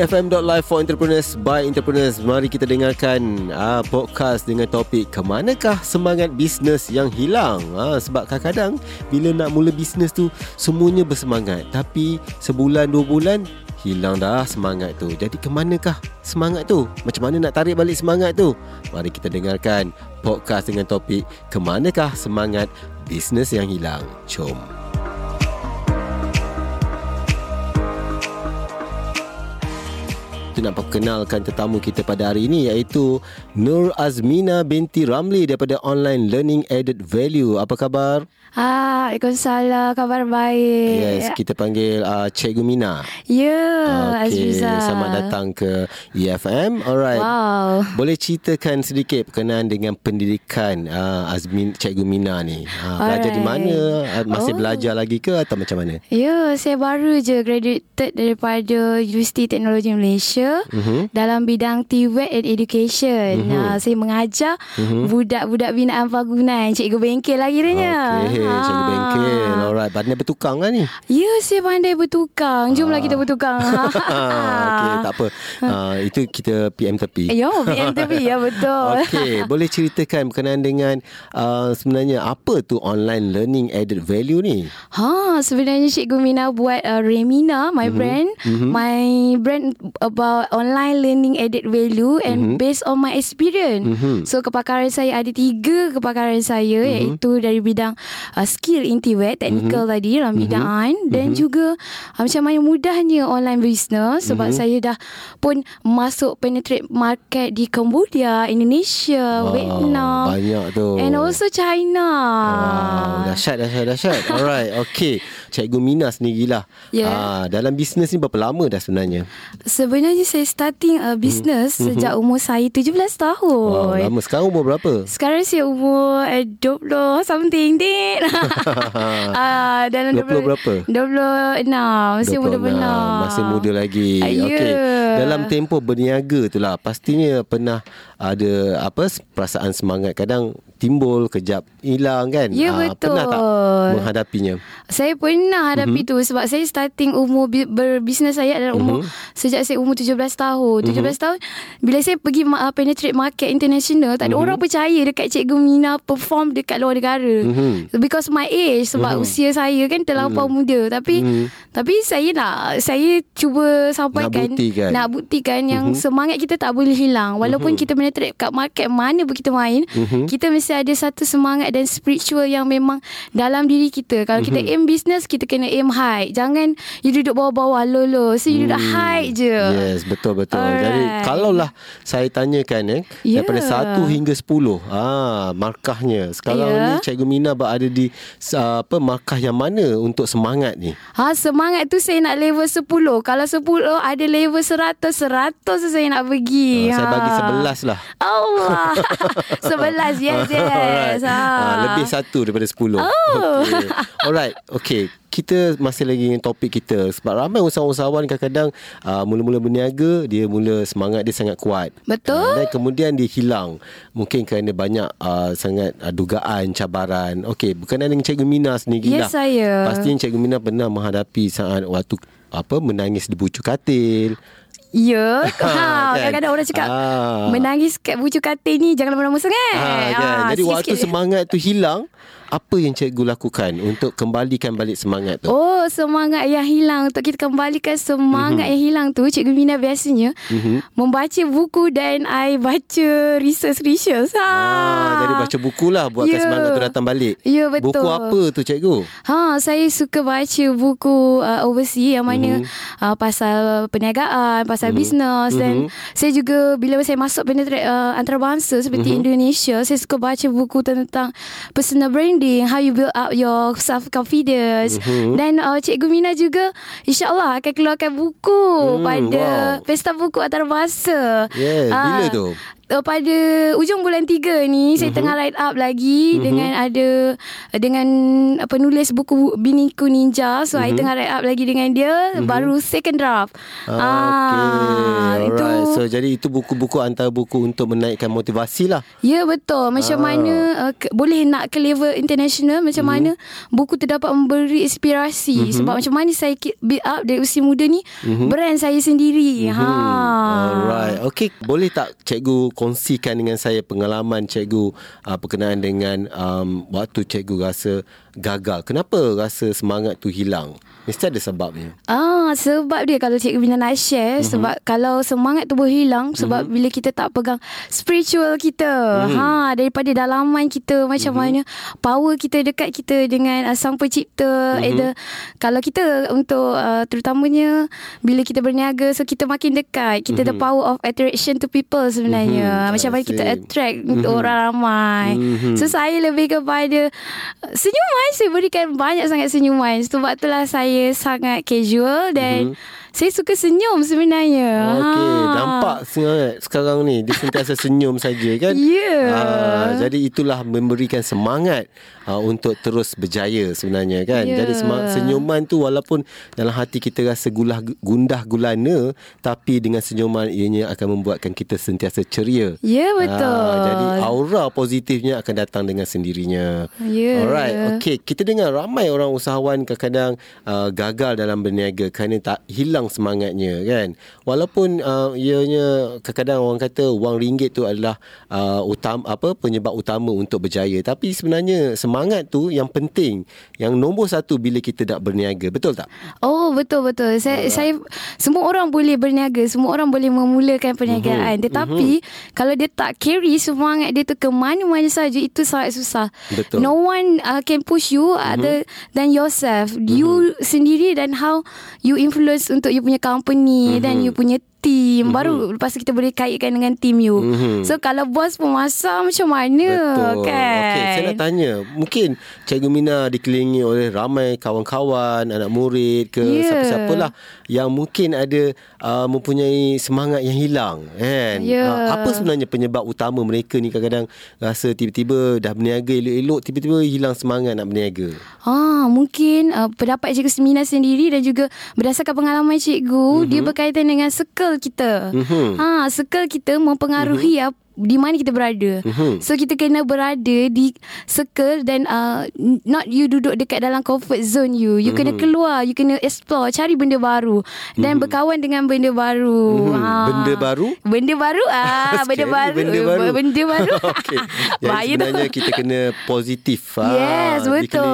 EFM.live for entrepreneurs by entrepreneurs. Mari kita dengarkan uh, podcast dengan topik kemanakah semangat bisnes yang hilang. Uh, sebab kadang-kadang bila nak mula bisnes tu semuanya bersemangat. Tapi sebulan dua bulan hilang dah semangat tu. Jadi kemanakah semangat tu? Macam mana nak tarik balik semangat tu? Mari kita dengarkan podcast dengan topik kemanakah semangat bisnes yang hilang. Jom. Kita nak perkenalkan tetamu kita pada hari ini iaitu Nur Azmina binti Ramli daripada Online Learning Added Value. Apa khabar? Ah, Waalaikumsalam. Khabar baik. Yes, kita panggil uh, Cikgu Mina. Ya, yeah, okay. Selamat datang ke EFM. Alright. Wow. Boleh ceritakan sedikit berkenaan dengan pendidikan uh, Azmin Cikgu Mina ni? Uh, belajar di mana? Masih oh. belajar lagi ke atau macam mana? Ya, yeah, saya baru je graduated daripada Universiti Teknologi Malaysia uh-huh. dalam bidang TVET and Education. Uh-huh. Uh, saya mengajar uh-huh. budak-budak binaan Pagunan. Cikgu bengkel lagi kiranya. Okey, ha. cikgu bengkel. Alright, pandai bertukang lah ni. Ya, saya pandai bertukang. Jomlah uh. kita bertukang. Okey, tak apa. Uh, itu kita PM tepi. Ya, PM tepi. ya, betul. Okey, boleh ceritakan berkenaan dengan uh, sebenarnya apa tu online learning added value ni? Ha, sebenarnya Cikgu Mina buat uh, Remina, my uh-huh. brand. Uh-huh. My brand about online learning added value and mm-hmm. based on my experience. Mm-hmm. So kepakaran saya ada tiga kepakaran saya mm-hmm. iaitu dari bidang uh, skill intiwet technical mm-hmm. tadi dalam bidang mm-hmm. dan mm-hmm. juga uh, macam mana mudahnya online business sebab mm-hmm. saya dah pun masuk penetrate market di Cambodia, Indonesia, wow, Vietnam. Banyak tu. And also China. Wow, dahsyat dahsyat dahsyat. Alright, okay. Cikgu Mina sendirilah. Yeah. Uh, dalam bisnes ni berapa lama dah sebenarnya? Sebenarnya saya starting a business hmm. sejak umur saya 17 tahun. Wow, lama. Sekarang umur berapa? Sekarang saya umur eh, 20 something. Uh, dalam 20, 20 berapa? 26. Masih muda benar. Masih muda lagi. Uh, yeah. Okay. Dalam tempoh berniaga tu lah. Pastinya pernah ada apa perasaan semangat. Kadang timbul kejap hilang kan ya ha, betul pernah tak menghadapinya saya pernah hadapi mm-hmm. tu sebab saya starting umur berbisnes saya adalah umur mm-hmm. sejak saya umur 17 tahun 17 mm-hmm. tahun bila saya pergi uh, penetrate market international tak ada mm-hmm. orang percaya dekat cikgu Mina perform dekat luar negara mm-hmm. because my age sebab mm-hmm. usia saya kan terlampau mm-hmm. muda tapi mm-hmm. tapi saya nak saya cuba sampaikan nak buktikan, nak buktikan yang mm-hmm. semangat kita tak boleh hilang walaupun mm-hmm. kita penetrate kat market mana pun kita main mm-hmm. kita mesti mesti ada satu semangat dan spiritual yang memang dalam diri kita. Kalau mm-hmm. kita mhm. aim business, kita kena aim high. Jangan you duduk bawah-bawah low. So you mm. duduk hmm. high je. Yes, betul betul. Alright. Jadi kalaulah saya tanyakan eh yeah. daripada 1 hingga 10, ah markahnya. Sekarang yeah. ni Cikgu Mina berada di apa markah yang mana untuk semangat ni? Ha semangat tu saya nak level 10. Kalau 10 ada level 100, 100 saya nak pergi. Ha, saya bagi 11 lah. Allah. 11 yes, yes. Alright. Ha. Ha, lebih satu daripada sepuluh. Oh. Okay. Alright. Okay. Kita masih lagi dengan topik kita sebab ramai usahawan-usahawan kadang-kadang uh, mula-mula berniaga dia mula semangat dia sangat kuat. Betul. Uh, dan kemudian dia hilang. Mungkin kerana banyak uh, sangat uh, dugaan, cabaran. Okey, berkenaan dengan Cikgu Mina sendiri yes, lah. saya. Pastinya Cikgu Mina pernah menghadapi saat waktu apa menangis di bucu katil. Ya ha, kan? Kadang-kadang orang cakap ha. Menangis kat bucu katil ni Jangan lama-lama sangat ha, kan? ha, Jadi waktu semangat tu hilang apa yang cikgu lakukan untuk kembalikan balik semangat tu? Oh, semangat yang hilang untuk kita kembalikan semangat mm-hmm. yang hilang tu, cikgu Mina biasanya mm-hmm. membaca buku dan I baca research-research. Ha. Ah, jadi baca bukulah buatkan yeah. semangat tu datang balik. Ya, yeah, betul. Buku apa tu cikgu? Ha, saya suka baca buku uh, overseas yang mana mm-hmm. uh, pasal perniagaan, pasal mm-hmm. bisnes mm-hmm. dan saya juga bila saya masuk penetrate uh, antarabangsa seperti mm-hmm. Indonesia, saya suka baca buku tentang personal branding branding, how you build up your self confidence. Mm-hmm. Dan uh, Cikgu Mina juga insya-Allah akan keluarkan buku mm, pada wow. Pesta Buku Antarabangsa. Yeah, uh, bila tu? Uh, pada ujung bulan 3 ni uh-huh. saya mhm. tengah write up lagi uh-huh. dengan ada dengan penulis buku Biniku Ninja so uh-huh. I mhm. tengah write up lagi dengan dia uh-huh. baru second draft ah, okay. itu So jadi itu buku-buku antara buku untuk menaikkan motivasi lah. Ya betul Macam Ah. mana uh, ke, Boleh nak ke level international Macam Mhm. mana Buku tu dapat memberi inspirasi Sebab macam mana saya build up Dari usia muda ni Brand saya sendiri ha. Mhm. Alright. Okey, boleh tak cikgu kongsikan dengan saya pengalaman cikgu uh, berkenaan dengan um, waktu cikgu rasa gagal. Kenapa rasa semangat tu hilang? Mesti ada sebabnya. Ah, sebab dia kalau Cikgu Bina nak share Mhm. mm-hmm. sebab kalau semangat tu berhilang sebab mm-hmm. bila kita tak pegang spiritual kita. Mhm. Mm-hmm. Ha, daripada dalaman kita macam mm-hmm. mana power kita dekat kita dengan uh, Sang Pencipta. Mhm. Mm-hmm. Either kalau kita untuk uh, terutamanya bila kita berniaga so kita makin dekat, kita mm-hmm. the power of attraction to people sebenarnya. Mhm, Mm-hmm. Macam mana kita attract mm-hmm. untuk orang ramai. Mhm. Mm-hmm. So saya lebih kepada senyuman, saya berikan banyak sangat senyuman. Sebab itulah saya sangat casual dan mm-hmm. Saya suka senyum sebenarnya. Okey, Ha. nampak sangat sekarang ni dia sentiasa senyum saja kan? Ya. Ah, jadi itulah memberikan semangat uh, untuk terus berjaya sebenarnya kan. Ya. Jadi senyuman tu walaupun dalam hati kita rasa gulah gundah gulana tapi dengan senyuman ianya akan membuatkan kita sentiasa ceria. Ya, betul. Ah, jadi aura positifnya akan datang dengan sendirinya. Ya. Alright, okey. Kita dengar ramai orang usahawan kadang-kadang uh, gagal dalam berniaga kerana tak hilang semangatnya kan. Walaupun uh, ianya kadang-kadang orang kata wang ringgit tu adalah uh, utama apa penyebab utama untuk berjaya. Tapi sebenarnya semangat tu yang penting, yang nombor satu bila kita nak berniaga. Betul tak? Oh betul betul. Saya saya semua orang boleh berniaga, semua orang boleh memulakan perniagaan. Mhm. Tetapi kalau dia tak carry semangat dia tu ke mana-mana saja itu sangat susah. Betul. Mhm. No one uh, can push you other than yourself. You sendiri dan how you influence untuk you punya company dan you punya team Mhm. baru lepas tu kita boleh kaitkan dengan team you. So kalau bos pemasar macam mana Betul. kan? Nak tanya. Mungkin Cikgu Mina dikelilingi oleh ramai kawan-kawan, anak murid ke Ya. siapa-siapalah yang mungkin ada uh, mempunyai semangat yang hilang. Kan? Ya. Uh, apa sebenarnya penyebab utama mereka ni kadang-kadang rasa tiba-tiba dah berniaga elok-elok, tiba-tiba hilang semangat nak berniaga. Ah, mungkin uh, pendapat Cikgu Semina sendiri dan juga berdasarkan pengalaman cikgu, mm-hmm. dia berkaitan dengan circle kita. Mhm. Ha, circle kita mempengaruhi mm-hmm. Di mana kita berada. Mhm. So kita kena berada di circle dan uh, not you duduk dekat dalam comfort zone you. You kena keluar, you kena explore, cari benda baru dan berkawan dengan benda baru. Mhm. Benda baru? Benda baru ah, benda baru. Benda baru. Benda baru. Okey. Jadi Bahaya tu. sebenarnya kita kena positif. ah. Yes, betul.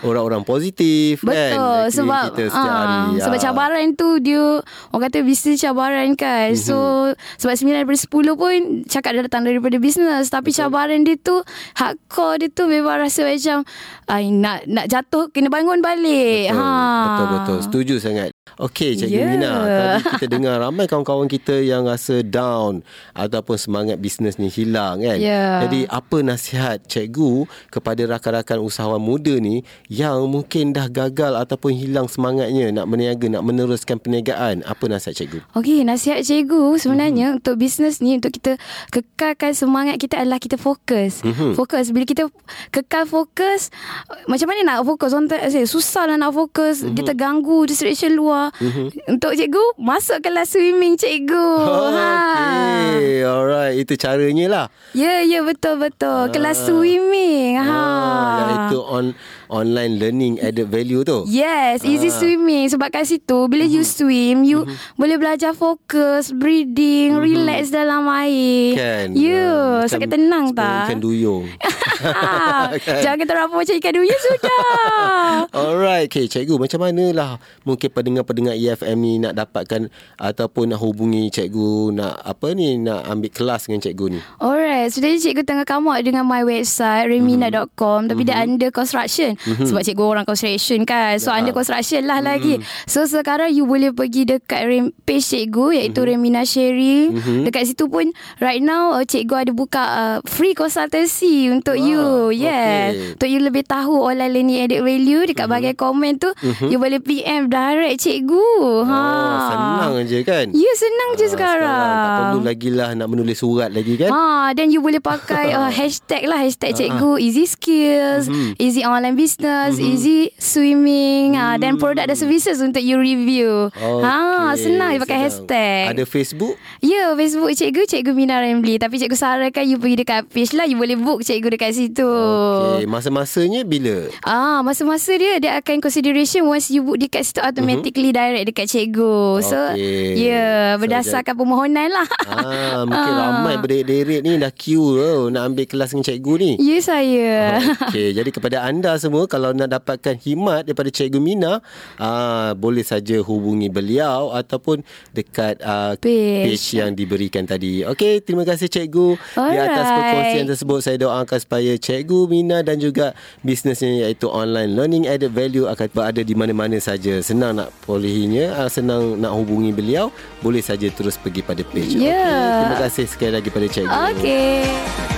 Oleh orang-orang positif kan. Betul sebab kita setiap ah, hari. sebab Ah. cabaran tu dia orang kata bisnes cabaran kan. Mm-hmm. So sebab 9 daripada 10 pun cakap dia datang daripada bisnes tapi Betul. cabaran dia tu hardcore dia tu memang rasa macam ai nak nak jatuh kena bangun balik. Betul, ha. betul betul. Setuju sangat. Okey, Cikgu Ya. Mina. Tadi kita dengar ramai kawan-kawan kita yang rasa down ataupun semangat bisnes ni hilang kan. Ya. Jadi apa nasihat cikgu kepada rakan-rakan usahawan muda ni yang mungkin dah gagal ataupun hilang semangatnya nak berniaga, nak meneruskan perniagaan? Apa nasihat cikgu? Okey, nasihat cikgu sebenarnya mm-hmm. untuk bisnes ni untuk kita kekalkan semangat kita adalah kita fokus. Mhm. Fokus bila kita kekal fokus macam mana nak fokus? Orang say susah lah nak fokus. Mm-hmm. Dia terganggu distraction luar. Mm-hmm. Untuk cikgu masuk kelas swimming cikgu. Ha. Okey, alright. Itu caranya lah. Ya, ya betul betul. Kelas swimming. Ha. Ah, on online learning added value tu. Yes, easy Ah. swimming sebab kat situ bila you swim you boleh belajar fokus, breathing, relax dalam air. Kan? Ya, Ah, macam sakit tenang tak? Ikan duyung. Kan? Jangan terapung macam ikan duyung sudah. Alright, okay, cikgu macam manalah mungkin pendengar-pendengar EFM ni nak dapatkan ataupun nak hubungi cikgu nak apa ni nak ambil kelas dengan cikgu ni. Alright, sebenarnya cikgu tengah come out dengan my website remina.com tapi dia under construction sebab cikgu orang construction kan. So under construction lah lagi. So sekarang you boleh pergi dekat rem- page cikgu iaitu Remina Sharing. Dekat situ pun right now uh, cikgu ada buka uh, free consultancy untuk Wah, you. Yes. okay. Untuk you lebih tahu online learning added value dekat bahagian komen tu you boleh PM direct cikgu. Ha. Oh, senang je kan? Ya senang je Ah, sekarang. Tak perlu lagi lah nak menulis surat lagi kan? Ha, dan you boleh pakai uh, hashtag lah hashtag cikgu easy skills, Mhm. Easy online business, mm-hmm. easy swimming, mm. uh, dan produk dan services untuk you review. Okay. Ha, senang you pakai hashtag. Ada Facebook? Ya, yeah, Facebook cikgu, cikgu Mina Ramli. Tapi cikgu sarankan you pergi dekat page lah. You boleh book cikgu dekat situ. Okay, masa-masanya bila? Ah, masa-masa dia dia akan consideration once you book dekat situ automatically mm-hmm. direct dekat cikgu. So, okay. ya, yeah, berdasarkan so, permohonan lah. Ah, mungkin ah. ramai berderet-deret ni dah queue oh, nak ambil kelas dengan cikgu ni. Ya, yeah, saya. Okay, jadi kepada anda semua kalau nak dapatkan himat daripada cikgu Mina, ah, boleh saja hubungi beliau ataupun dekat ah, page. page yang diberikan tadi. Okey, terima kasih cikgu Alright. di atas perkongsian tersebut. Saya doakan supaya cikgu Mina dan juga bisnesnya iaitu online learning added value akan berada di mana-mana saja. Senang nak polehinya, ah, senang nak hubungi beliau, boleh saja terus pergi pada page. Yeah. Okay, terima kasih sekali lagi pada cikgu. Okey.